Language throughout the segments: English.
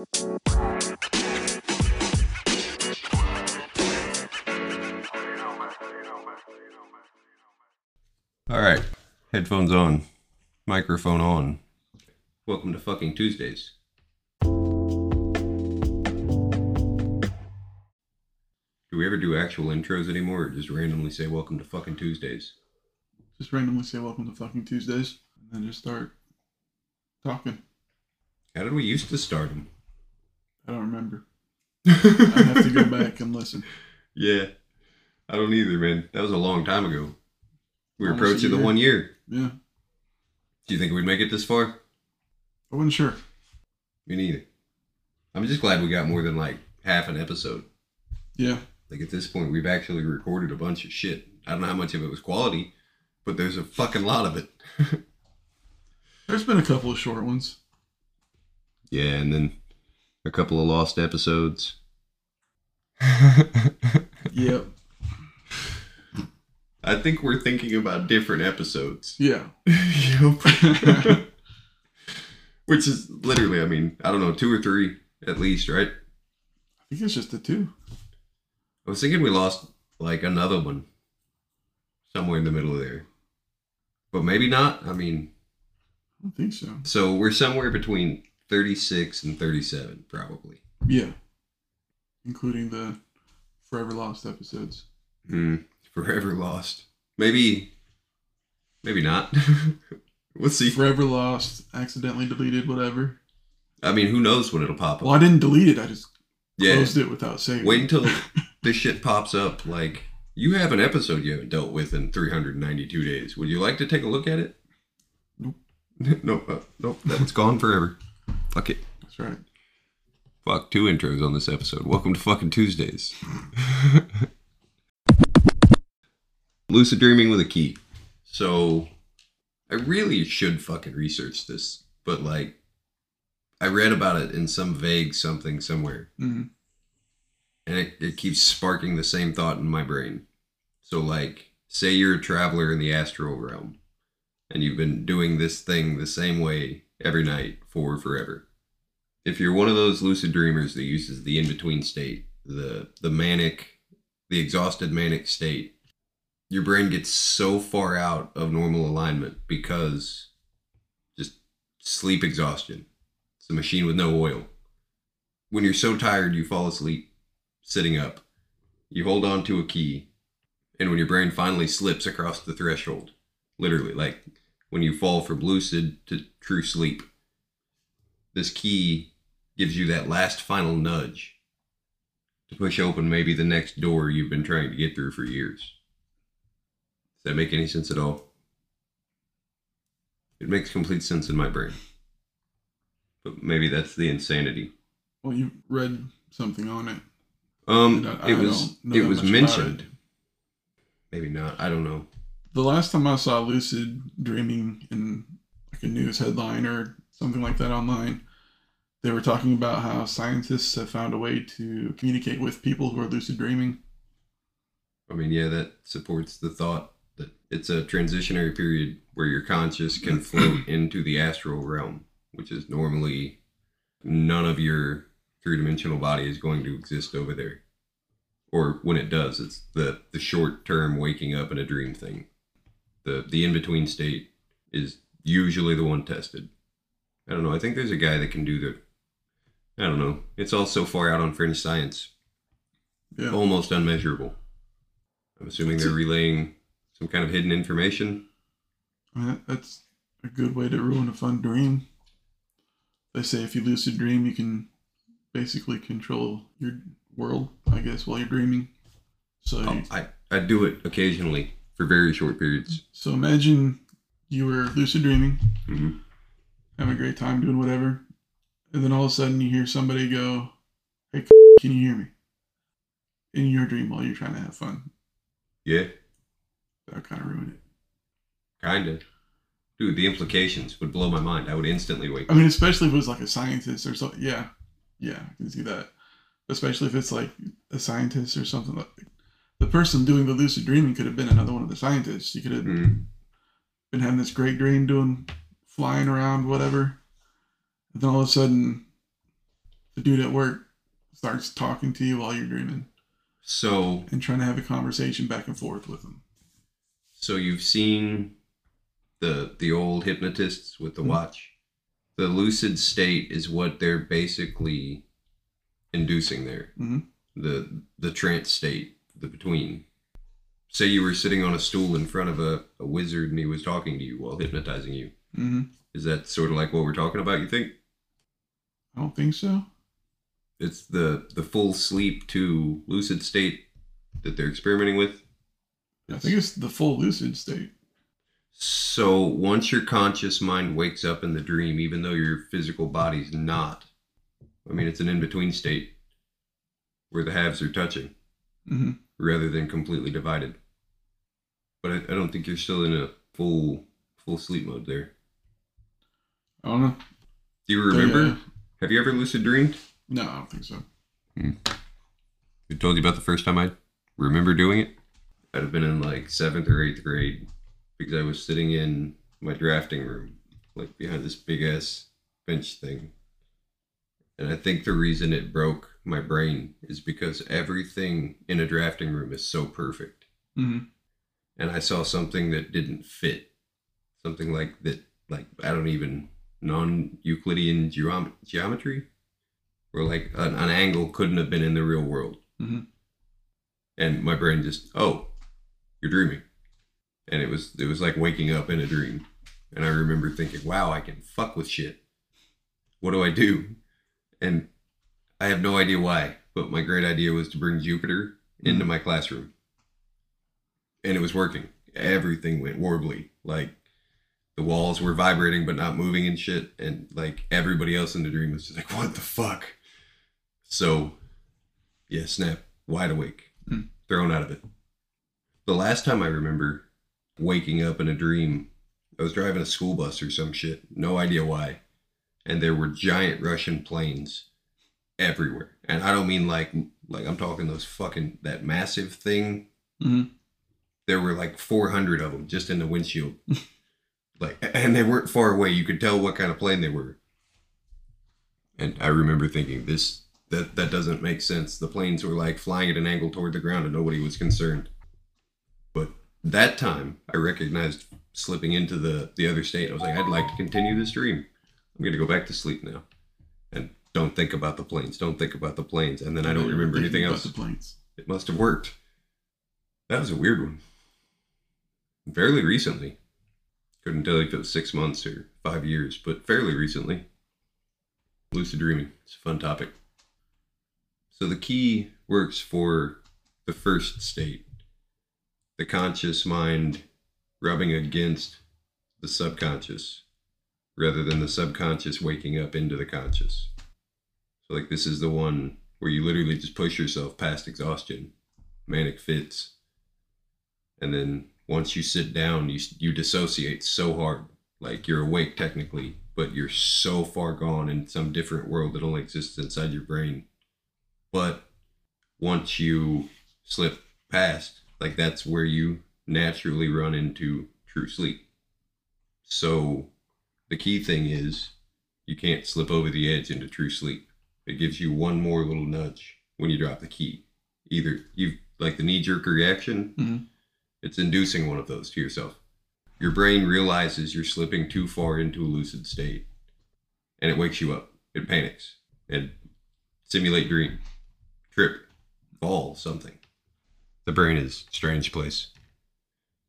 All right, headphones on, microphone on. Welcome to fucking Tuesdays. Do we ever do actual intros anymore, or just randomly say "Welcome to fucking Tuesdays"? Just randomly say welcome to fucking Tuesdays and then just start talking. How did we used to start them? I don't remember. I have to go back and listen. Yeah, I don't either, man. That was a long time ago. We were Almost a approaching the one year. Yeah. Do you think we'd make it this far? I wasn't sure. Me neither. I'm just glad we got more than like half an episode. Yeah. Like at this point, we've actually recorded a bunch of shit. I don't know how much of it was quality, but there's a fucking lot of it. There's been a couple of short ones. Yeah, and then a couple of lost episodes. Yep. I think we're thinking about different episodes. Yeah. Yep. Which is literally, I mean, I don't know, two or three at least, right? I think it's just the two. I was thinking we lost like another one somewhere in the middle of there. But maybe not. I mean, I don't think so. so we're somewhere between 36 and 37, probably. Yeah. Including the Forever Lost episodes. Hmm. Forever lost. Maybe, maybe not. we'll see. Forever Lost, accidentally deleted, whatever. I mean, who knows when it'll pop up? Well, I didn't delete it. I just yeah. closed it without saying. Wait until this shit pops up. Like, you have an episode you haven't dealt with in 392 days. Would you like to take a look at it? Nope. nope. Uh, nope. That's gone forever. Fuck it. That's right. Fuck, two intros on this episode. Welcome to fucking Tuesdays. Lucid dreaming with a key. So, I really should fucking research this, but like, I read about it in some vague something somewhere, hmm and it, it keeps sparking the same thought in my brain. So, like, say you're a traveler in the astral realm, and you've been doing this thing the same way every night for forever. If you're one of those lucid dreamers that uses the in between state, the the manic, the exhausted manic state, your brain gets so far out of normal alignment because just sleep exhaustion. It's a machine with no oil. When you're so tired you fall asleep sitting up. You hold on to a key, and when your brain finally slips across the threshold, literally, like when you fall from lucid to true sleep, this key gives you that last final nudge to push open maybe the next door you've been trying to get through for years. Does that make any sense at all? It makes complete sense in my brain. But maybe that's the insanity. Well, you read something on it. Um, I- I it was it was mentioned. it. Maybe not. I don't know. The last time I saw lucid dreaming in like a news headline or something like that online, they were talking about how scientists have found a way to communicate with people who are lucid dreaming. I mean, yeah, that supports the thought that it's a transitionary period where your conscious can float into the astral realm, which is normally none of your three dimensional body is going to exist over there. Or when it does, it's the, the short term waking up in a dream thing. The the in between state is usually the one tested. I don't know. I think there's a guy that can do the I don't know. It's all so far out on fringe science. Yeah. almost unmeasurable. I'm assuming they're relaying some kind of hidden information. That's a good way to ruin a fun dream. They say if you lucid dream, you can basically control your world, I guess, while you're dreaming. So, Um, I I do it occasionally for very short periods. so imagine you were lucid dreaming, Mhm. having a great time doing whatever, and then all of a sudden you hear somebody go, "Hey, can you hear me?" In your dream while you're trying to have fun. Yeah, That would kind of ruin it. kinda. Dude, the implications would blow my mind. I would instantly wake I mean, especially if it was like a scientist or something. Yeah, yeah, I can see that. Especially if it's like a scientist or something like. The person doing the lucid dreaming could have been another one of the scientists. You could have Mhm. been having this great dream, doing flying around, whatever, and then all of a sudden, the dude at work starts talking to you while you're dreaming So and trying to have a conversation back and forth with him. so you've seen the the old hypnotists with the Mhm. watch. The lucid state is what they're basically inducing there. Mhm. The the trance state, the between. Say you were sitting on a stool in front of a, a wizard and he was talking to you while hypnotizing you. hmm Is that sort of like what we're talking about, you think? I don't think so. It's the the full sleep to lucid state that they're experimenting with. I think it's the full lucid state. So once your conscious mind wakes up in the dream, even though your physical body's not, I mean, it's an in between state where the halves are touching hmm rather than completely divided. But I, I don't think you're still in a full full sleep mode there. I don't know. Do you remember? They, uh, Have you ever lucid dreamed? no, I don't think so. I told you about the first time I remember doing it. I'd have been in like seventh or eighth grade because I was sitting in my drafting room, like behind this big ass bench thing. And I think the reason it broke my brain is because everything in a drafting room is so perfect. hmm And I saw something that didn't fit. Something like that, like, I don't even, non Euclidean geom- geometry, or like an, an angle couldn't have been in the real world. Mhm. and my brain just oh you're dreaming. And it was it was like waking up in a dream. And i remember thinking wow i can fuck with shit. What do i do and i have no idea why but my great idea was to bring jupiter into my classroom. And it was working. Everything went warbly. Like the walls were vibrating but not moving and shit. And like everybody else in the dream was just like what the fuck? So yeah snap. Wide awake. Hmm. thrown out of it. The last time i remember waking up in a dream i was driving a school bus or some shit. No idea why and there were giant russian planes everywhere. And i don't mean like like i'm talking those fucking that massive thing. Hmm there were like 400 of them just in the windshield. Like and they weren't far away. You could tell what kind of plane they were. And i remember thinking this that that doesn't make sense. The planes were like flying at an angle toward the ground and nobody was concerned. But that time i recognized slipping into the the other state. I was like i'd like to continue this dream i'm going to go back to sleep now and don't think about the planes don't think about the planes and then i don't remember anything else The planes. it must have worked. That was a weird one. Fairly recently. Couldn't tell you if it was six months or five years, but fairly recently. Lucid dreaming. It's a fun topic. So the key works for the first state the conscious mind rubbing against the subconscious rather than the subconscious waking up into the conscious. So, like, this is the one where you literally just push yourself past exhaustion, manic fits, and then once you sit down, you you dissociate so hard, like you're awake technically, but you're so far gone in some different world that only exists inside your brain. But once you slip past, like that's where you naturally run into true sleep. So the key thing is you can't slip over the edge into true sleep. It gives you one more little nudge when you drop the key. Either you've like the knee jerk reaction, Mhm. it's inducing one of those to yourself. Your brain realizes you're slipping too far into a lucid state and it wakes you up. It panics and simulate dream, trip, fall, something. The brain is a strange place.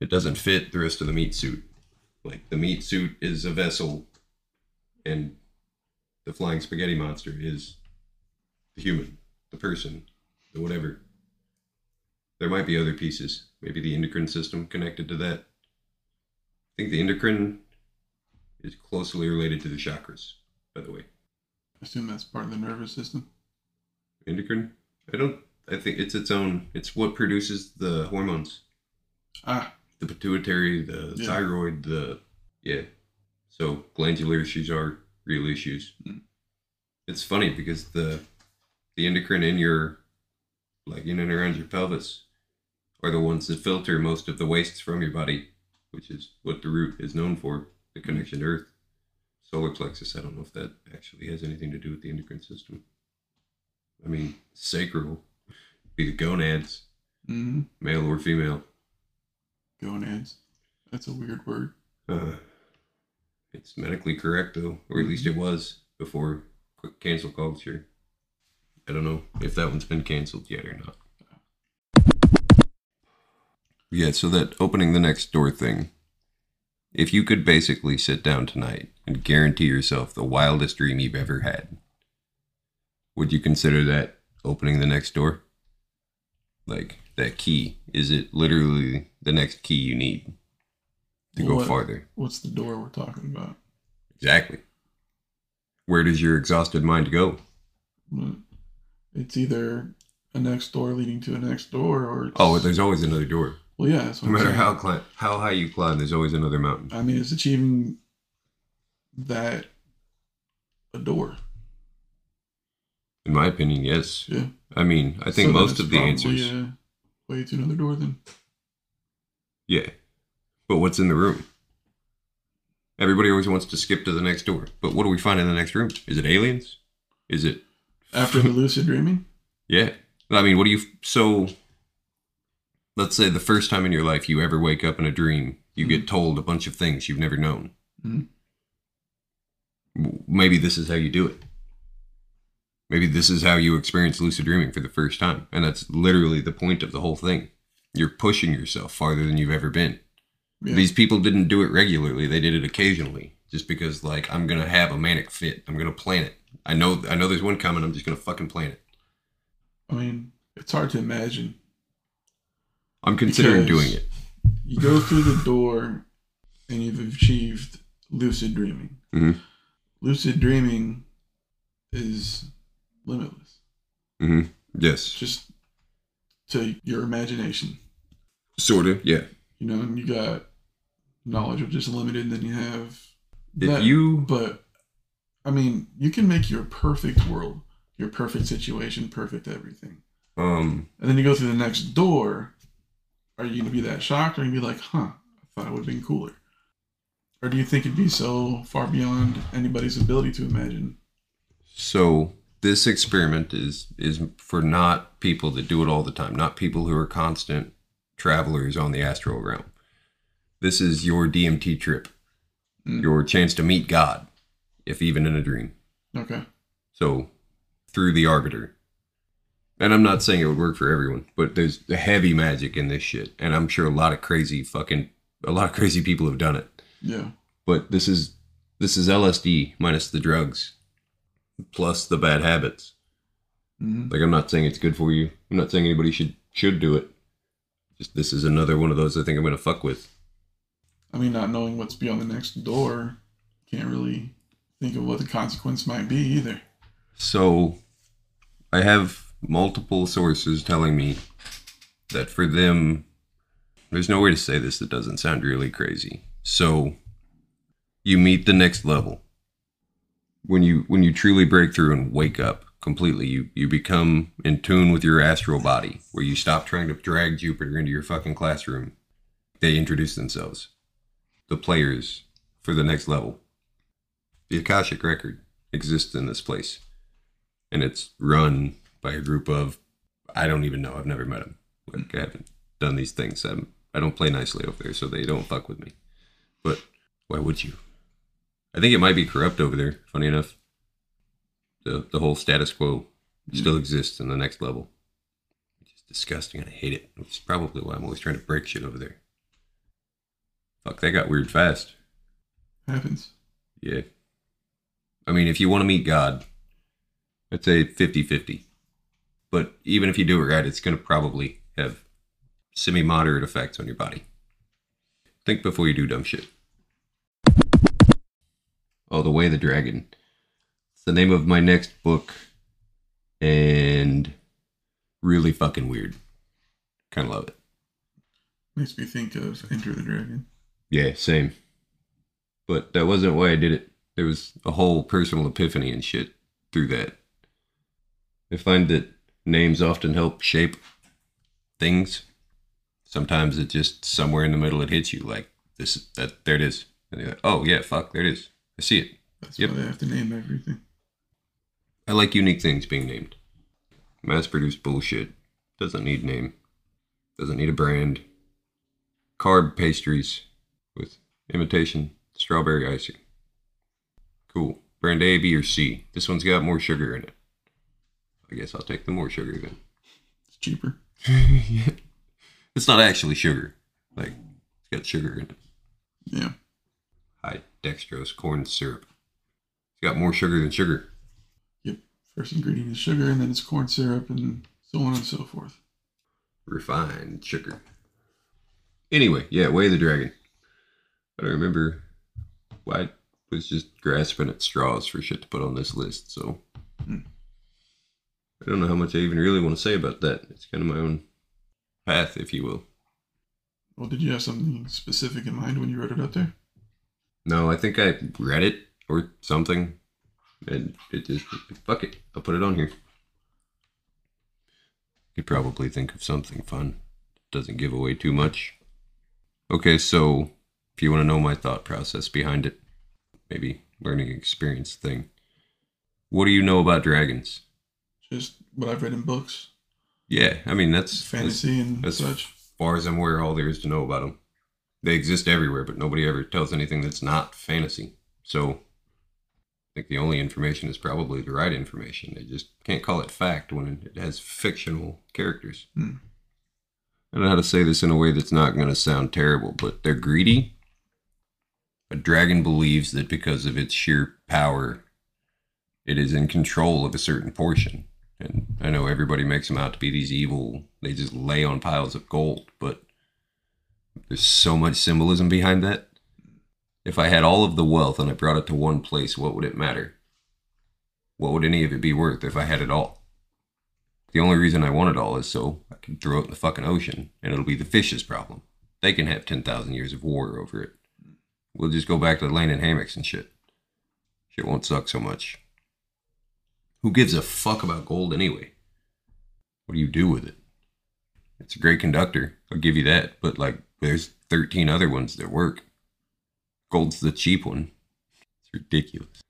It doesn't fit the rest of the meat suit. Like the meat suit is a vessel and the flying spaghetti monster is the human, the person, the whatever. There might be other pieces. Maybe the endocrine system connected to that. I think the endocrine is closely related to the chakras, by the way. I assume that's part of the nervous system. Endocrine? I don't I think it's its own it's what produces the hormones. Ah, The pituitary, the Yeah. thyroid, the yeah. So glandular issues are real issues. Mm. It's funny because the the endocrine in your like in and around your pelvis are the ones that filter most of the wastes from your body, which is what the root is known for, the connection to earth. Solar plexus, I don't know if that actually has anything to do with the endocrine system. I mean, sacral be the gonads, Mm-hmm. male or female. Gonads. That's a weird word. Uh, it's medically correct though, or at least it was before cancel culture. I don't know if that one's been canceled yet or not. Yeah, so that opening the next door thing. If you could basically sit down tonight and guarantee yourself the wildest dream you've ever had, would you consider that opening the next door? Like that key, is it literally the next key you need to go What- farther? What's the door we're talking about? Exactly. Where does your exhausted mind go? It's either a next door leading to a next door, or it's, Oh, there's always another door. well, yeah. No matter saying. how climb, how high you climb, there's always another mountain. I mean, it's achieving that a door. In my opinion, yes. Yeah. I mean, I think So most of the answers, A way to another door, then. yeah. But what's in the room? Everybody always wants to skip to the next door. But what do we find in the next room? Is it aliens? Is it After the lucid dreaming, Yeah. I mean, what do you so let's say the first time in your life you ever wake up in a dream, you get told a bunch of things you've never known. Mhm. Maybe this is how you do it. Maybe this is how you experience lucid dreaming for the first time. And that's literally the point of the whole thing. You're pushing yourself farther than you've ever been. yeah. These people didn't do it regularly. They did it occasionally just because like I'm going to have a manic fit. I'm going to plan it. I know I know there's one coming. I'm just going to fucking plan it. I mean, it's hard to imagine. I'm considering doing it. You go through the door, and you've achieved lucid dreaming. Mhm. Lucid dreaming is limitless, Mm-hmm. Yes. just to your imagination. Sort of, yeah. You know, and you got knowledge of just limited, and then you have If that- you But I mean, you can make your perfect world, your perfect situation, perfect everything. um And then you go through the next door. Are you gonna be that shocked, or are you gonna be like, "Huh, I thought it would have been cooler"? Or do you think it'd be so far beyond anybody's ability to imagine? so this experiment is is for not people that do it all the time, not people who are constant travelers on the astral realm. This is your DMT trip. Mm. Your chance to meet God, if even in a dream. Okay. So through the arbiter. And I'm not saying it would work for everyone, but there's heavy magic in this shit. And I'm sure a lot of crazy fucking a lot of crazy people have done it. Yeah. but this is this is LSD minus the drugs plus the bad habits. hmm Like I'm not saying it's good for you. I'm not saying anybody should should do it. Just this is another one of those I think I'm gonna fuck with. I mean, not knowing what's beyond the next door, can't really think of what the consequence might be either. So I have multiple sources telling me that for them there's no way to say this that doesn't sound really crazy. So you meet the next level. When you when you truly break through and wake up completely, you you become in tune with your astral body, where you stop trying to drag Jupiter into your fucking classroom. They introduce themselves. The players for the next level. The Akashic record exists in this place. And it's run by a group of I don't even know. I've never met them. Like I haven't done these things. I'm, I don't play nicely over there, so they don't fuck with me. But why would you? I think it might be corrupt over there. Funny enough, the the whole status quo hmm. still exists in the next level. It's just disgusting. and I hate it. Is probably why I'm always trying to break shit over there. Fuck, that got weird fast. Happens. Yeah. I mean, if you want to meet God, I'd say 50 50. But even if you do it right, it's going to probably have semi moderate effects on your body. Think before you do dumb shit. Oh, The Way of the Dragon. It's the name of my next book. And really fucking weird. Kind of love it. Makes me think of Enter the Dragon. Yeah, same. But that wasn't why I did it. There was a whole personal epiphany and shit through that. I find that names often help shape things. Sometimes it just somewhere in the middle it hits you like this that there it is. And you're like, oh yeah, fuck, there it is. I see it. That's Yep. why they have to name everything. I like unique things being named. Mass produced bullshit. Doesn't need name. Doesn't need a brand. Carb pastries with imitation strawberry icing. Cool. Brand A, B, or C. This one's got more sugar in it. I guess I'll take the more sugar then. It's cheaper. yeah. It's not actually sugar. Like, it's got sugar in it. Yeah. High dextrose corn syrup. It's got more sugar than sugar. Yep. First ingredient is sugar, and then it's corn syrup, and so on and so forth. Refined sugar. Anyway, yeah, Way of the Dragon. I don't remember why I was just grasping at straws for shit to put on this list, so Hmm. I don't know how much I even really want to say about that. It's kind of my own path, if you will. Well, did you have something specific in mind when you wrote it out there? No, I think I read it or something, and it just fuck it. I'll put it on here. Could probably think of something fun. Doesn't give away too much. Okay, so if you want to know my thought process behind it, maybe learning experience thing. What do you know about dragons? Just what I've read in books, Yeah, I mean that's as fantasy, and that's- such. far as I'm aware, all there is to know about them. They exist everywhere, but nobody ever tells anything that's not fantasy. So I think the only information is probably the right information. They just can't call it fact when it has fictional characters. Hmm. I don't know how to say this in a way that's not going to sound terrible, but they're greedy. A dragon believes that because of its sheer power, it is in control of a certain portion. And I know everybody makes them out to be these evil, they just lay on piles of gold, but there's so much symbolism behind that. If I had all of the wealth and I brought it to one place, what would it matter? What would any of it be worth if I had it all? The only reason I want it all is so I can throw it in the fucking ocean and it'll be the fish's problem. They can have 10,000 years of war over it. We'll just go back to laying in hammocks and shit. Shit won't suck so much. Who gives a fuck about gold anyway? What do you do with it? It's a great conductor, I'll give you that, but like there's 13 other ones that work. Gold's the cheap one. It's ridiculous.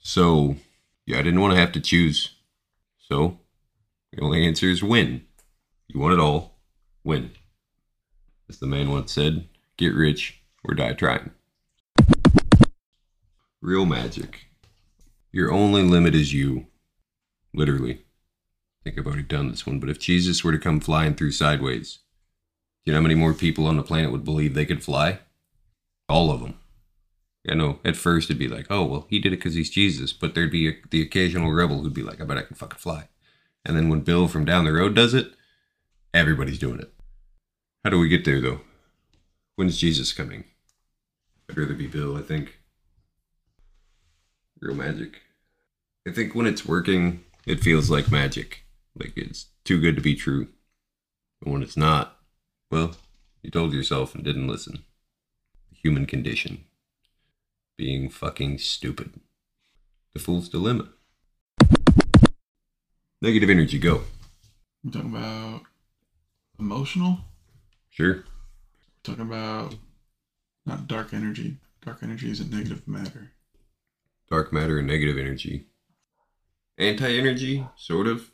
So, yeah, I didn't want to have to choose. So, the only answer is win. You want it all, win. As the man once said, get rich or die trying. Real magic. Your only limit is you. Literally. I think I've already done this one, but if Jesus were to come flying through sideways, you know how many more people on the planet would believe they could fly? All of them. I know at first it'd be like, oh, well, he did it because he's Jesus, but there'd be a, the occasional rebel who'd be like, I bet I can fucking fly. And then when Bill from down the road does it, everybody's doing it. How do we get there, though? When's Jesus coming? I'd rather be Bill, I think. Real magic. I think when it's working, it feels like magic. Like it's too good to be true. And when it's not, well, you told yourself and didn't listen. The human condition. Being fucking stupid. The fool's dilemma. Negative energy, go. We're talking about emotional. Sure. We're talking about not dark energy. Dark energy is a negative matter. Dark matter and negative energy. Anti energy, sort of.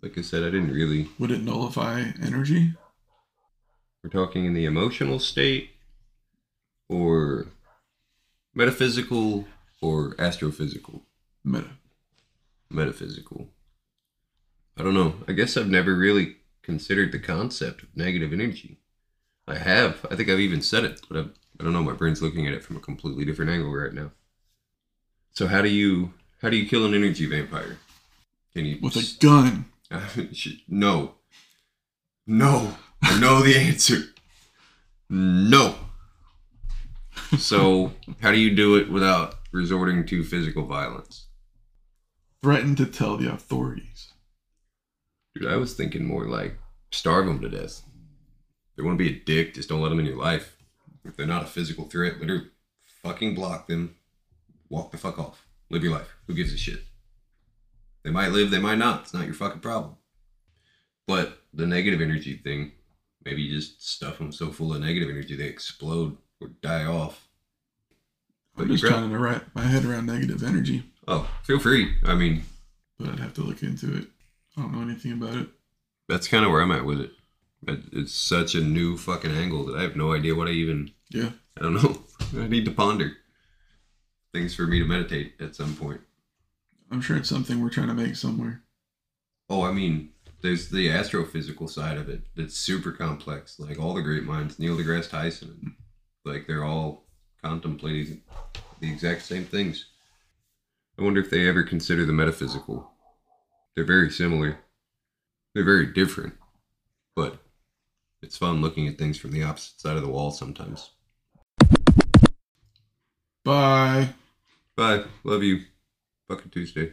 Like I said, I didn't really. Would it nullify energy? We're talking in the emotional state, or metaphysical, or astrophysical. Meta. Metaphysical. I don't know. I guess I've never really considered the concept of negative energy. I have. I think I've even said it, but I've, I don't know. My brain's looking at it from a completely different angle right now. So how do you how do you kill an energy vampire? Can you With a gun. No. No. I know the answer. No. So, how do you do it without resorting to physical violence? Threaten to tell the authorities. Dude, I was thinking more like starve them to death. They want to be a dick, just don't let them in your life. If they're not a physical threat, literally fucking block them. Walk the fuck off. Live your life. Who gives a shit? They might live, they might not. It's not your fucking problem. But the negative energy thing, maybe you just stuff them so full of negative energy they explode or die off. But I'm just grab- trying to wrap my head around negative energy, Oh, feel free. I mean, but I'd have to look into it. I don't know anything about it. That's kind of where I'm at with it. It- It's such a new fucking angle that I have no idea what I even. Yeah. I don't know. I need to ponder things for me to meditate at some point. I'm sure it's something we're trying to make somewhere. Oh, I mean, there's the astrophysical side of it that's super complex. Like all the great minds, Neil deGrasse Tyson, like they're all contemplating the exact same things. I wonder if they ever consider the metaphysical. They're very similar. They're very different, but it's fun looking at things from the opposite side of the wall sometimes. Bye. Bye. Love you. Fucking Tuesday.